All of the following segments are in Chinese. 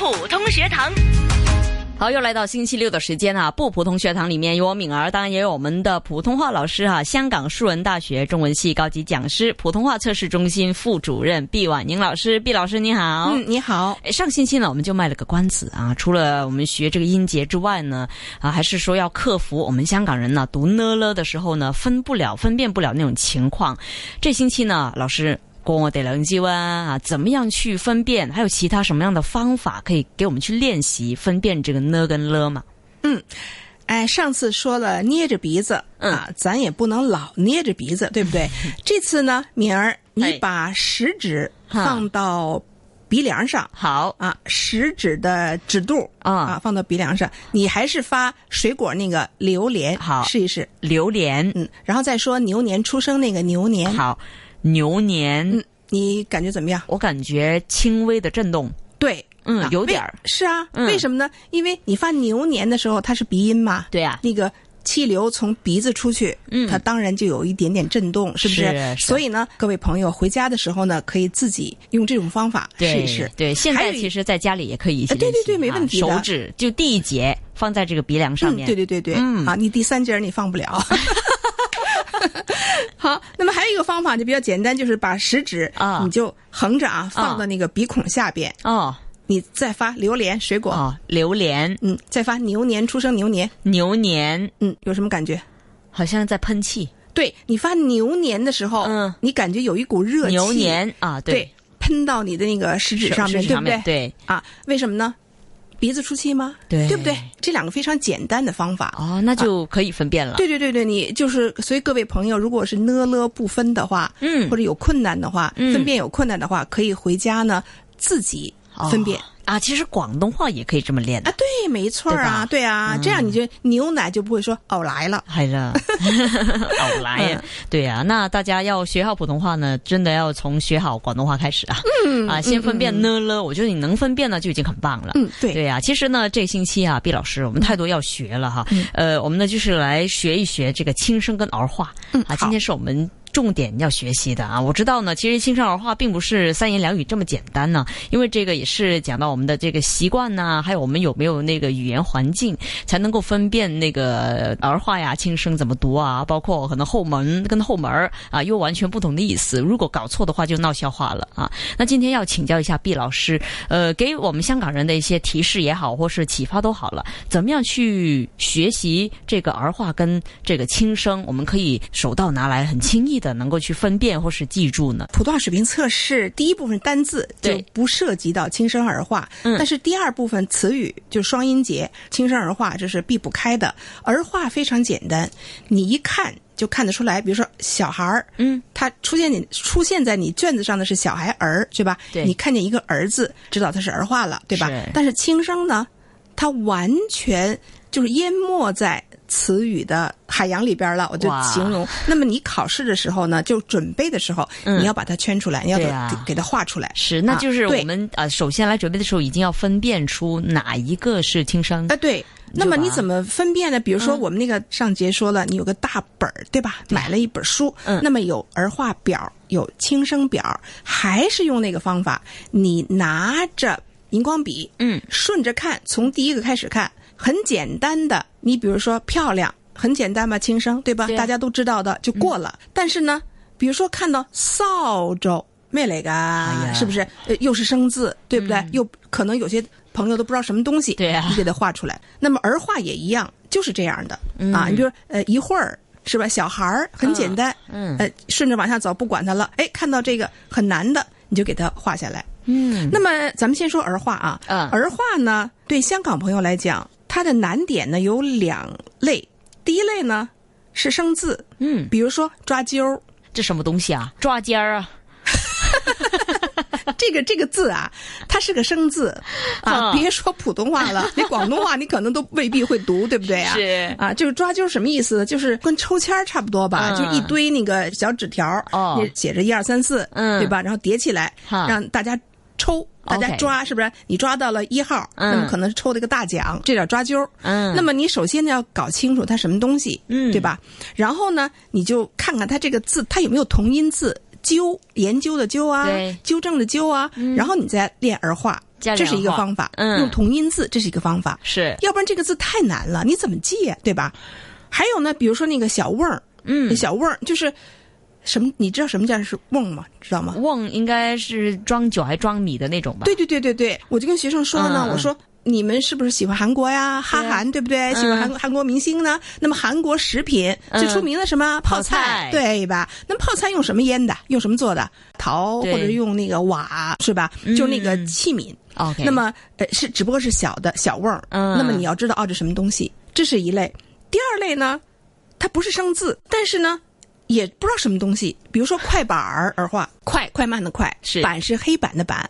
普通学堂。好，又来到星期六的时间啊！不普通学堂里面有我敏儿，当然也有我们的普通话老师哈、香港树人大学中文系高级讲师、普通话测试中心副主任毕婉宁老师。毕老师你好。嗯，你好。上星期呢，我们就卖了个关子啊，除了我们学这个音节之外呢，啊，还是说要克服我们香港人呢读呢了的时候呢分不了、分辨不了那种情况。这星期呢，老师。跟我哋两招啊，怎么样去分辨？还有其他什么样的方法可以给我们去练习分辨这个呢跟了嘛？嗯哎，上次说了捏着鼻子、嗯。啊，咱也不能老捏着鼻子，对不对？这次呢，敏儿，你哎把食指放到鼻梁上。好。啊，食指的指肚啊放到鼻梁上，你还是发水果那个榴莲，好。试一试，榴莲，嗯，然后再说牛年出生那个牛年，好，牛年，嗯，你感觉怎么样？我感觉轻微的震动。对，嗯啊有點兒為是啊，嗯為什么呢？因为你发牛年的时候，它是鼻音嘛，对啊，那个。气流从鼻子出去，嗯它当然就有一点点震动，是不是？是是所以呢，各位朋友回家的时候呢，可以自己用这种方法试一試。對，現還有一在其实在家里也可以一起練習呃對對對沒啊問題的手指就第一节放在这个鼻梁上嗯，面，对对对对，嗯啊，你第三节你放不了。好，那么还有一个方法就比较简单，就是把食指啊。你就横着啊放到那个鼻孔下边，哦。你再发榴莲水果，哦，榴莲，嗯，再发牛年出生牛年，牛年，嗯，有什么感觉？好像在喷气。对你发牛年的时候，嗯。你感觉有一股热气，牛年啊，对，喷到你的那个食指上面，手指對不对？对，啊，为什么呢？鼻子出气吗？对，对不对？这两个非常简单的方法。哦，那就可以分辨了，对对对对，你就是，所以各位朋友，如果是呢了不分的话，嗯或者有困难的话，嗯分辨有困难的话，可以回家呢自己分辨。哦啊，其实广东话也可以这么练啊，對，沒錯啊，對吧對啊，嗯這樣你就牛奶就不会说哦来了。係啦，偶来呀，對啊，那大家要学好普通话呢，真的要从学好广东话开始啊，嗯啊，先分辨呢了，我觉得你能分辨呢就已经很棒了。嗯，对，对啊，其实呢，这个星期啊，毕老师，我们太多要学了哈。嗯呃，我们呢就是来学一学这个轻声跟儿化。啊，嗯好今天是我们重点要学习的啊。我知道呢，其实轻声儿化并不是三言两语这么简单呢，因为这个也是讲到我们的这个习惯呐、还有我们有没有那个语言环境，才能够分辨那个儿化呀、轻声怎么读啊，包括可能后门跟后门啊，又完全不同的意思。如果搞错的话，就闹笑话了啊。那今天要请教一下毕老师，呃，给我们香港人的一些提示也好，或是启发都好了，怎么样去学习这个儿化跟这个轻声，我们可以手到拿来，很轻易的能够去分辨或是记住呢？普通话水平测试第一部分单字就不涉及到轻声儿化，嗯但是第二部分词语就双音节，轻声儿化这是避不开的。儿化非常简单，你一看就看得出来。比如说小孩儿，嗯，他出现你出现在你卷子上的是小孩儿，对吧？对你看见一个儿字，知道他是儿化了，对吧是？但是轻声呢，它完全就是淹没在词语的海洋里边了，我就形容。那么你考试的时候呢，就准备的时候，嗯你要把它圈出来，你要给、啊给它画出来。是，那就是我们啊、呃首先来准备的时候，已经要分辨出哪一个是轻声啊，。对。那么你怎么分辨呢？比如说我们那个上节说了，你有个大本儿，对吧？买了一本书，嗯那么有儿化表，有轻声表，还是用那个方法？你拿着荧光笔，嗯，顺着看，从第一个开始看，很简单的。你比如说漂亮，很简单吧，轻声对吧？大家都知道的就过了。但是呢，比如说看到扫帚。咩嚟噶？呀是不是？呃，又是生字，对不对？又可能有些朋友都不知道什么东西，对啊你给它画出来。那么儿化也一样，就是这样的、嗯啊。你比如呃，一会儿是吧？小孩儿很简单，嗯呃，顺着往下走，不管它了。哎，看到这个很难的，你就给它画下来。嗯那么咱们先说儿化啊，嗯儿化呢，对香港朋友来讲，它的难点呢有两类。第一类呢是生字，嗯，比如说抓阄儿，这什么东西啊？抓尖儿啊？这个这个字啊，它是个生字啊，嗯别说普通话了，你广东话你可能都未必会读，对不对啊？是啊，就是抓阄什么意思？就是跟抽签儿差不多吧，嗯就一堆那个小纸条儿，哦写着一二三四，嗯对吧？然后叠起来，哈让大家抽。大家抓是不是？你抓到了一号，嗯那么可能是抽了一个大奖，这叫抓阄。嗯那么你首先呢要搞清楚它什么东西，嗯对吧？然后呢，你就看看它这个字它有没有同音字，纠研究的纠啊，纠正的纠啊，然后你再练儿化，这是一个方法。嗯用同音字，这是一个方法。是，要不然这个字太难了，你怎么记呀、对吧？还有呢，比如说那个小瓮儿，嗯，小瓮儿就是什么？你知道什么叫是瓮吗？知道吗？瓮应该是装酒还装米的那种吧？对对对对对，我就跟学生说呢，我说。你们是不是喜欢韩国呀？哈韩对不对？喜欢韩韩国明星呢？那么韩国食品最出名的什么泡泡菜对吧？那泡菜用什么腌的？用什么做的？陶或者用那个瓦是吧？就那个器皿。OK，那么呃是只不过是小的小瓮儿，嗯那么你要知道哦这什么东西，这是一类。第二类呢，它不是生字，但是呢也不知道什么东西，比如说快板儿儿话，快快慢的快，是板是黑板的板。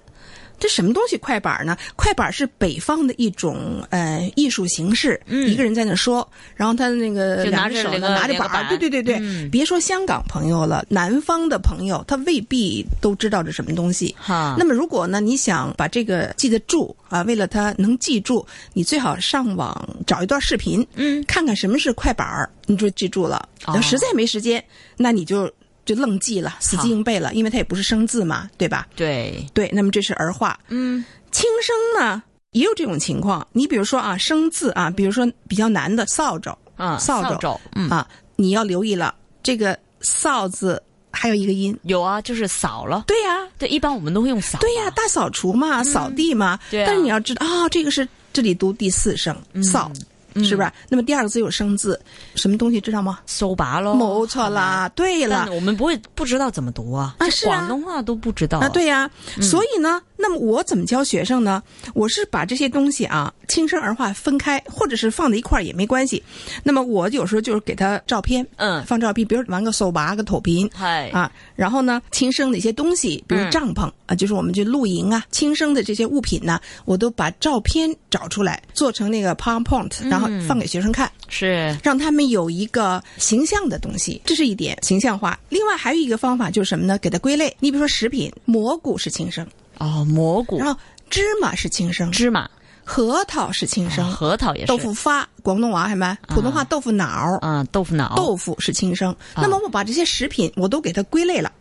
这什么东西快板儿呢？快板儿是北方的一种呃艺术形式，一个人在那说，然后他的那个两只手拿着板儿，对对对对，嗯别说香港朋友了，南方的朋友他未必都知道这什么东西。哈，那么，如果呢，你想把这个记得住啊，为了他能记住，你最好上网找一段视频，嗯，看看什么是快板儿，你就记住了。哦要实在没时间，那你就就愣记了，死记硬背了，因为它也不是生字嘛，对吧？对，对，那么这是儿化。嗯，轻声呢也有这种情况，你比如说啊，生字啊，比如说比较难的扫帚啊，扫帚帚，嗯，啊，你要留意了，这个扫字还有一个音。有啊，就是扫了，对呀、对，一般我们都会用扫，对呀、大扫除嘛，扫地嘛。对啊。但是你要知道啊、这个是这里读第四声扫，是不是？那么第二个字有生字，什么东西知道吗？手拔喽，没错啦，对了。我们不会不知道怎么读啊，这啊是啊。广东话都不知道啊，对呀、所以呢，那么我怎么教学生呢？我是把这些东西啊，轻声儿化分开，或者是放在一块儿也没关系。那么我有时候就是给他照片，嗯。放照片，比如玩个手拔个头屏，嗨，啊，然后呢，轻声的一些东西，比如嗯。帐篷、啊，就是我们去露营啊，轻声的这些物品呢，我都把照片找出来，做成那个 PowerPoint，然后放给学生看，是，让他们有一个形象的东西，这是一点形象化。另外还有一个方法就是什么呢？给它归类。你比如说食品，蘑菇是轻生，哦，蘑菇然、后芝麻是轻生，芝麻、核桃是轻生，核桃也是，豆腐发，广东话什么？普通话豆腐脑儿。嗯，豆腐脑，豆腐是轻生。啊那么我把这些食品我都给它归类了。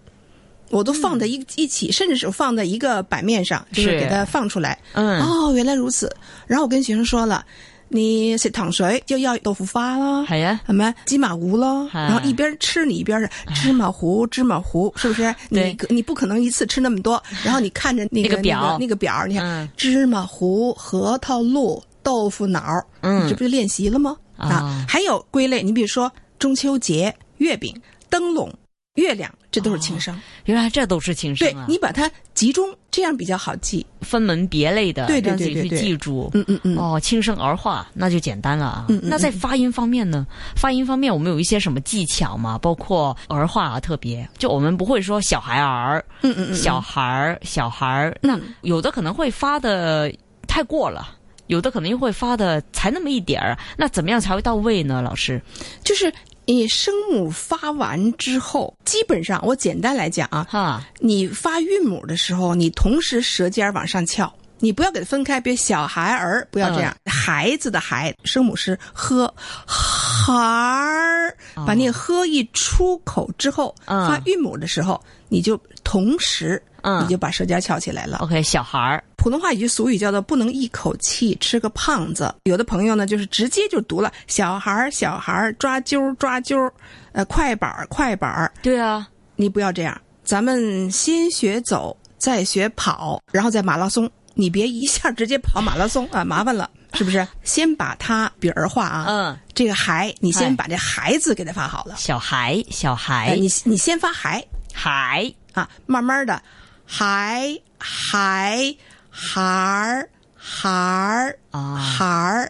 我都放在一一起，甚至是放在一个版面上，就是是给它放出来。嗯，哦，原来如此。然后我跟学生说了，你食糖水就要豆腐花啦，系啊，什么芝麻糊咯，哎然后一边吃你一边是芝麻糊，芝麻糊，是不是？你你不可能一次吃那么多，然后你看着那个那个表。那个表，你看嗯。芝麻糊、核桃露、豆腐脑儿，嗯。你这不是练习了吗？啊。还有归类，你比如说中秋节、月饼、灯笼、月亮，这都是轻声。原来这都是轻声啊，对你把它集中，这样比较好记。分门别类的，对对对对对记住。嗯嗯嗯。哦，轻声儿化那就简单了啊。嗯嗯那在发音方面呢？发音方面我们有一些什么技巧吗？包括儿化啊，特别就我们不会说小孩儿、嗯嗯嗯，小孩儿、小孩儿，那嗯有的可能会发的太过了。有的可能又会发的才那么一点儿，那怎么样才会到位呢？老师，就是你声母发完之后，基本上我简单来讲啊，哈，你发韵母的时候，你同时舌尖儿往上翘，你不要给它分开，比如小孩儿不要这样，孩子的孩声母是呵，孩儿，把那个呵一出口之后，嗯发韵母的时候，你就同时。嗯你就把舌尖翘起来了。OK，小孩儿，普通话有句俗语叫做“不能一口气吃个胖子”。有的朋友呢，就是直接就读了“小孩儿，小孩儿抓阄儿抓阄儿”，呃，快板儿快板儿。对啊，你不要这样，咱们先学走，再学跑，然后再马拉松。你别一下直接跑马拉松啊，麻烦了，是不是？先把它比儿化啊，嗯，这个孩，你先把这孩字给它发好了。小孩，小哎，孩，你你先发孩孩，啊，慢慢的，孩孩孩儿孩儿啊，孩儿，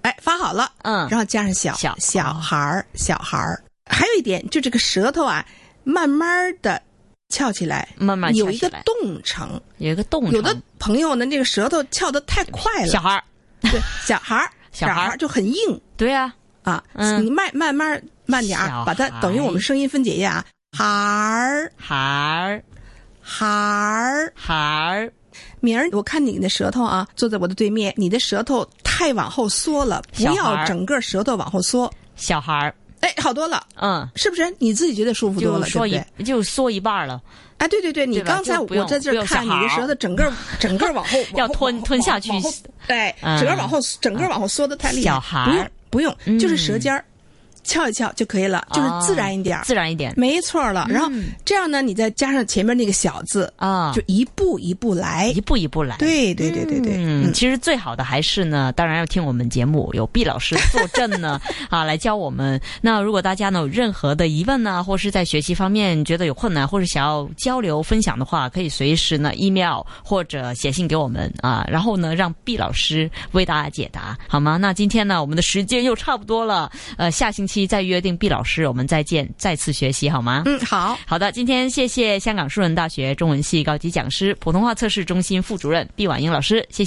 哎，发好了，嗯。然后加上小小小孩儿小孩儿。还有一点，就这个舌头啊，慢慢的翘起来，慢慢有一个动程。有一个动有的朋友呢，这个舌头翘得太快了，小孩儿，对 小孩儿。小孩儿。儿就很硬。对呀，啊。嗯。你慢慢慢慢点儿。把它等于我们声音分解一下啊，孩儿。孩儿，孩儿。孩儿，明儿我看你的舌头啊，坐在我的对面，你的舌头太往后缩了，不要整个舌头往后缩。小孩儿，哎，哎，好多了，嗯，是不是？你自己觉得舒服多了，对不对？就缩一半了，啊，对对对，你刚才我在这儿看你的舌头，整个 整个往后要吞吞下去对，嗯。整个往后整个往后缩的太厉害，小孩儿。不用不用，就是嗯。舌尖儿翘一翘就可以了，就是自然一点儿。自然一点没错了，然后嗯这样呢，你再加上前面那个小字，啊，就一步一步来一。步一步来。对对对对对，嗯，其实最好的还是呢，当然要听我们节目，有毕老师坐镇呢，啊，来教我们。那如果大家呢有任何的疑问呢，或是在学习方面觉得有困难，或者想要交流分享的话，可以随时呢 email 或者写信给我们啊，然后呢让毕老师为大家解答，好吗？那今天呢，我们的时间又差不多了，呃，下星期再约定毕老师，我们再见，再次学习好吗？嗯，好。好的，今天谢谢香港树人大学中文系高级讲师、普通话测试中心副主任毕婉英老师，谢谢。